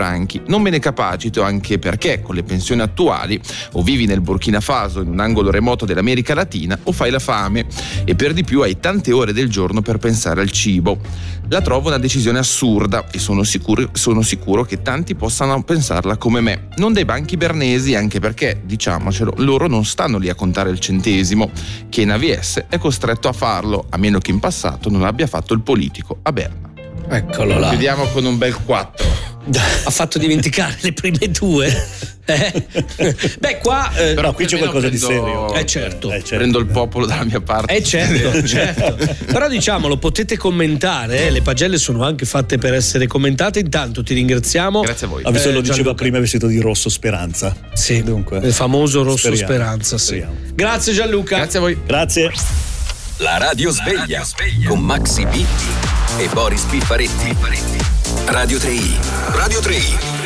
non me ne capacito anche perché con le pensioni attuali o vivi nel Burkina Faso in un angolo remoto dell'America Latina o fai la fame e per di più hai tante ore del giorno per pensare al cibo. La trovo una decisione assurda e sono sicuro, sono sicuro che tanti possano pensarla come me. Non dai banchi bernesi anche perché, diciamocelo, loro non stanno lì a contare il centesimo. Che in AVS è costretto a farlo, a meno che in passato non abbia fatto il politico a Berna. Eccolo là. Chiudiamo con un bel 4. Ha fatto dimenticare le prime due. Eh? Beh, qua. eh, Però qui c'è qualcosa di prendo- serio. Eh, certo. Eh, certo. Prendo il popolo dalla mia parte. Eh certo, certo. Però diciamolo, potete commentare, eh, le pagelle sono anche fatte per essere commentate. Intanto ti ringraziamo. Grazie a voi. Ah, visto Eh, lo diceva Gianluca. prima vestito di rosso Speranza. Sì, Dunque. il famoso rosso Speriamo, speranza. Sì. speriamo. Grazie Gianluca. Grazie a voi. Grazie. La radio sveglia con Maxi Bitti e Boris Piffaretti. Radio 3i. Radio 3i.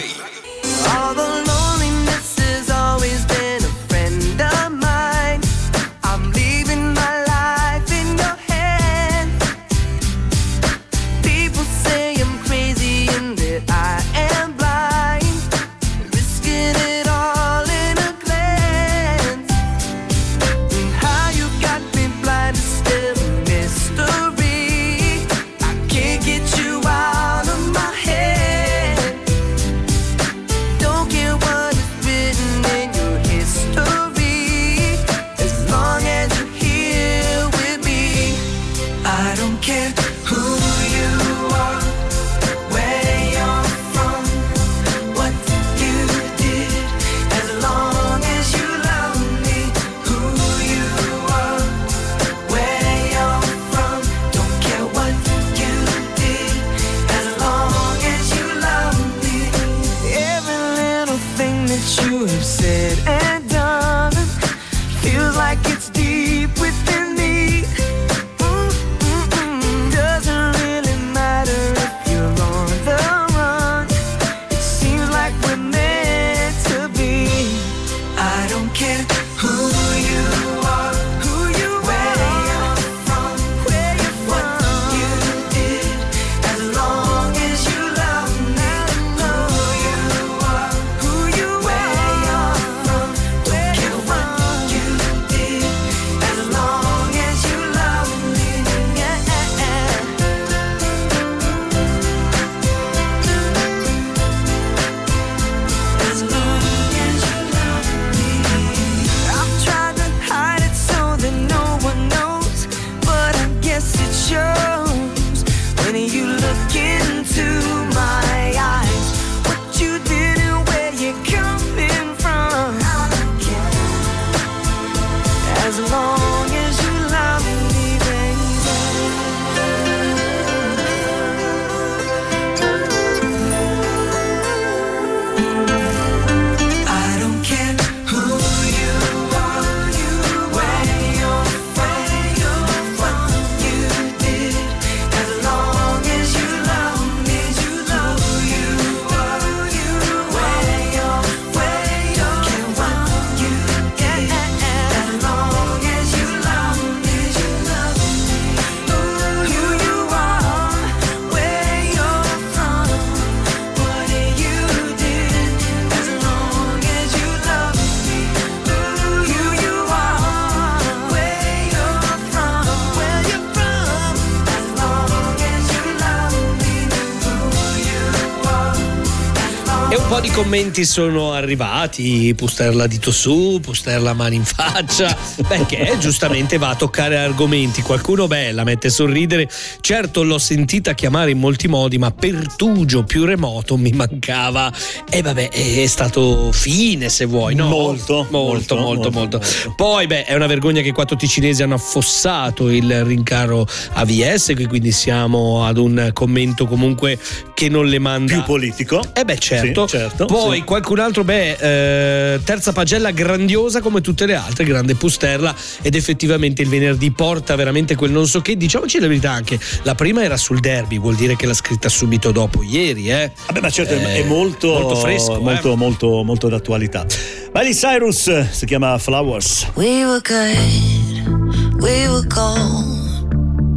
Commenti sono arrivati, Pusterla dito su, Pusterla mani in faccia, perché giustamente va a toccare argomenti. Qualcuno, beh, la mette a sorridere. Certo, l'ho sentita chiamare in molti modi, ma Pertugio più remoto mi mancava. E vabbè, è stato fine se vuoi, no? Molto, molto, molto, molto. Poi, beh, è una vergogna che i quattro ticinesi hanno affossato il rincaro AVS, che quindi siamo ad un commento comunque che non le manda. Più politico. Eh beh, certo. Sì, certo, Poi sì. qualcun altro, beh, eh, terza pagella grandiosa come tutte le altre, grande pusterla ed effettivamente il venerdì porta veramente quel non so che. Diciamoci la verità anche, la prima era sul derby, vuol dire che l'ha scritta subito dopo ieri, eh. Vabbè, ma certo, Eh, è molto, molto fresco, eh. molto, molto, molto d'attualità. Miley Cyrus si chiama Flowers. We were good, we were gold.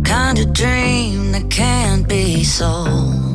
Kind of dream that can't be sold.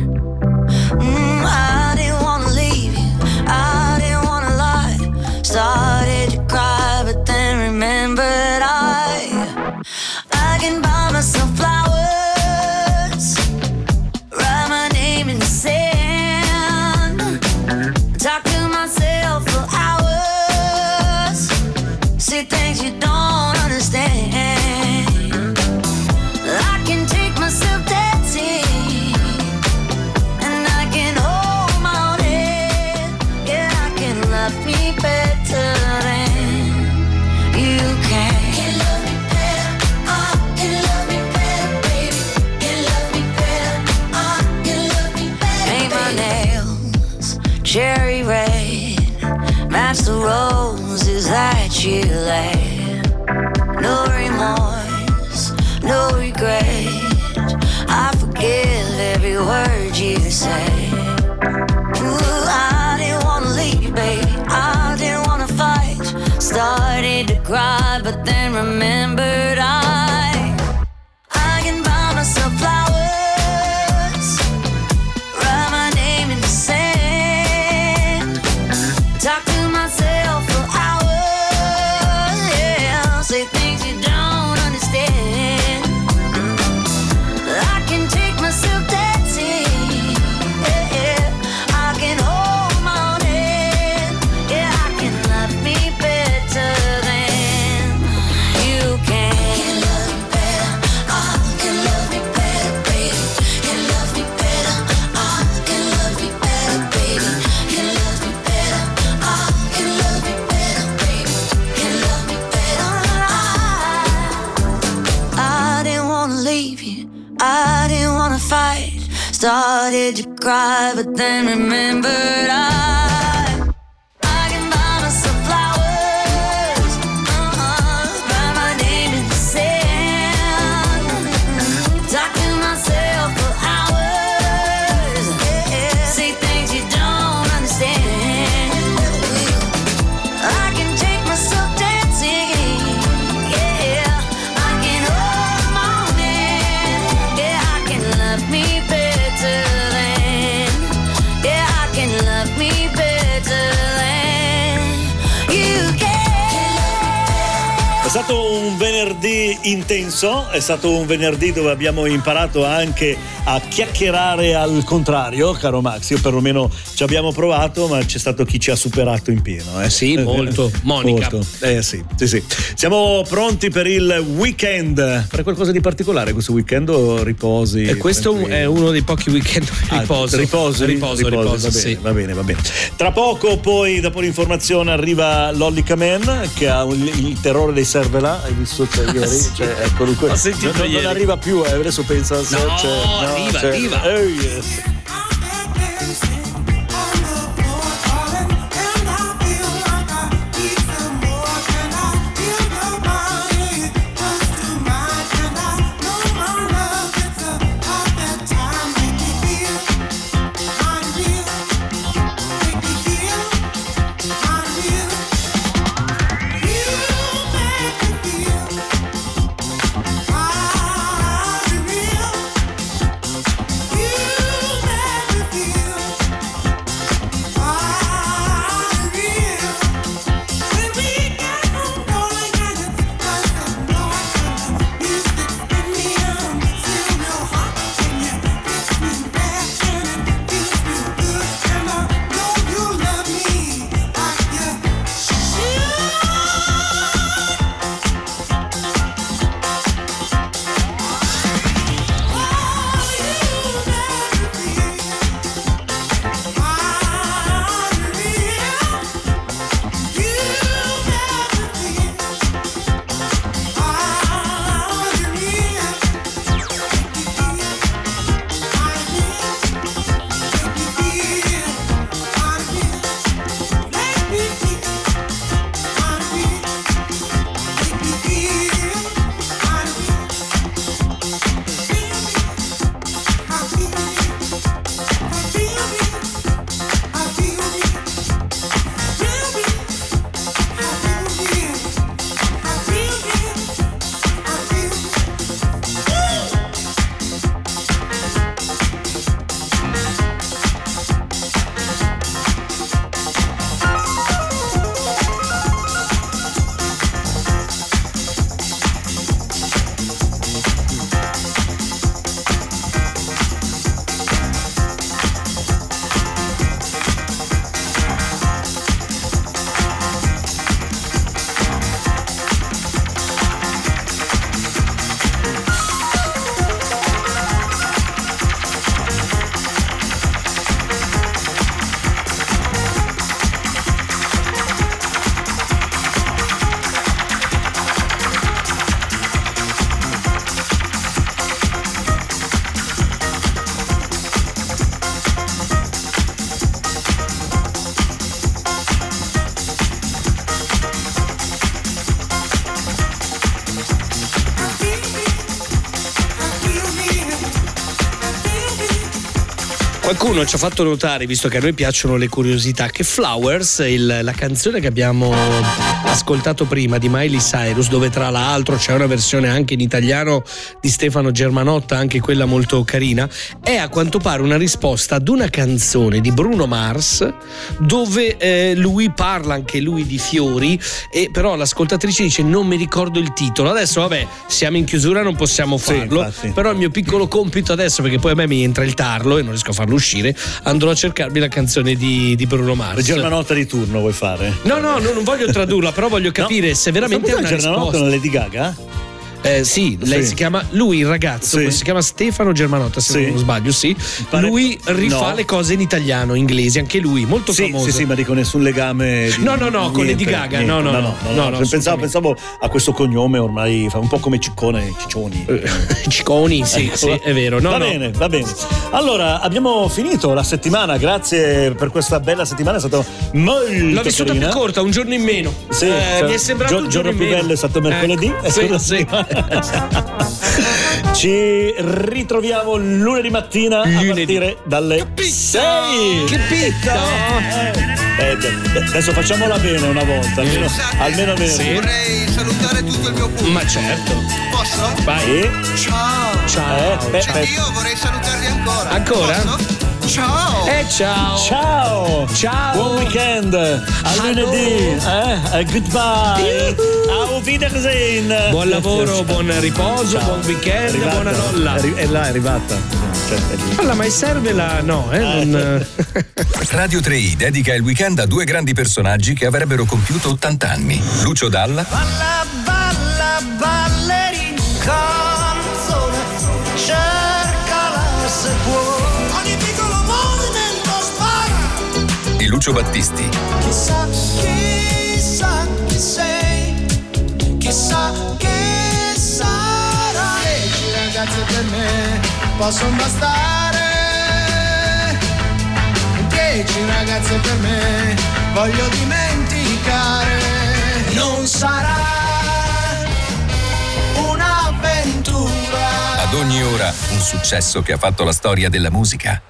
cried, but then remembered. Started to cry, but then remembered I. intenso, è stato un venerdì dove abbiamo imparato anche a chiacchierare al contrario, caro Max. Io perlomeno ci abbiamo provato, ma c'è stato chi ci ha superato in pieno. Eh. Sì, molto. Monica. Molto. Eh sì, sì, sì. Siamo pronti per il weekend. Per qualcosa di particolare questo weekend o riposi? E questo tranquilli? è uno dei pochi weekend Ah, riposo. riposo, riposo, riposo, va, sì. bene, va bene, va bene. Tra poco, poi, dopo l'informazione, arriva Lolly Kamen che ha il terrore dei servela. Hai visto cioè, ieri? Cioè, ecco, lui- Ho sentito non, non ieri. arriva più, eh, adesso pensa al No, cioè, arriva, cioè, arriva. eh, yes. Qualcuno ci ha fatto notare, visto che a noi piacciono le curiosità, che Flowers, il- la canzone che abbiamo ascoltato prima di Miley Cyrus, dove tra l'altro c'è una versione anche in italiano di Stefano Germanotta, anche quella molto carina, è a quanto pare una risposta ad una canzone di Bruno Mars, dove eh, lui parla anche lui di fiori, e però l'ascoltatrice dice non mi ricordo il titolo. Adesso vabbè, siamo in chiusura, non possiamo farlo, infatti. però il mio piccolo compito adesso, perché poi a me mi entra il tarlo e non riesco a farlo uscire, andrò a cercarmi la canzone di, di Bruno Mars. Germanotta di turno vuoi fare? No, no, no, non voglio tradurla, però voglio capire se veramente è una risposta. con Lady Gaga? Eh, sì, lei Sì. si chiama lui il ragazzo, Sì. si chiama Stefano Germanotta, se Sì. non sbaglio, sì. Pare- Lui rifà no. le cose in italiano, inglesi, anche lui, molto Sì, famoso. sì, sì, ma dico nessun legame. di- No, no, no, con niente, Lady Gaga, niente. no, no, no, no, no, pensavo, assolutamente. pensavo a questo cognome ormai fa un po' come Ciccone, Ciccioni. Cicconi, sì, Ecco. sì, è vero. No, va no. bene, va bene. Allora, abbiamo finito la settimana, grazie per questa bella settimana, è stata molto L'ho vissuta carina. più corta, un giorno in meno. Sì, Eh, cioè, mi è sembrato gio- un giorno, giorno più bello è stato mercoledì. Ecco, sì, sì. Ci ritroviamo lunedì mattina a partire dalle 6. Che pizza! Eh, adesso facciamola bene una volta, almeno, almeno venerdì. Vorrei salutare tutto il mio pubblico. Ma certo. Posso? Vai. Ciao. Ciao. Eh, Ciao. Io vorrei salutarli ancora. Ancora? Posso? Ciao. Eh, ciao. Ciao! Ciao! Buon weekend! A lunedì! Eh? Eh, goodbye! Auf Wiedersehen! Buon lavoro, buon riposo, Ciao. buon weekend, È arrivata. buona nolla. È, là, è arrivata. Cioè, è lì. Alla, ma serve la. No, eh, non. Radio 3i dedica il weekend a due grandi personaggi che avrebbero compiuto 80 anni. Lucio Dalla Balla, balla, ballerin Lucio Battisti. Chissà, chissà chi sei, chissà che sarai. Dieci ragazze per me possono bastare. Dieci ragazze per me voglio dimenticare. Non sarà un'avventura. Ad ogni ora un successo che ha fatto la storia della musica.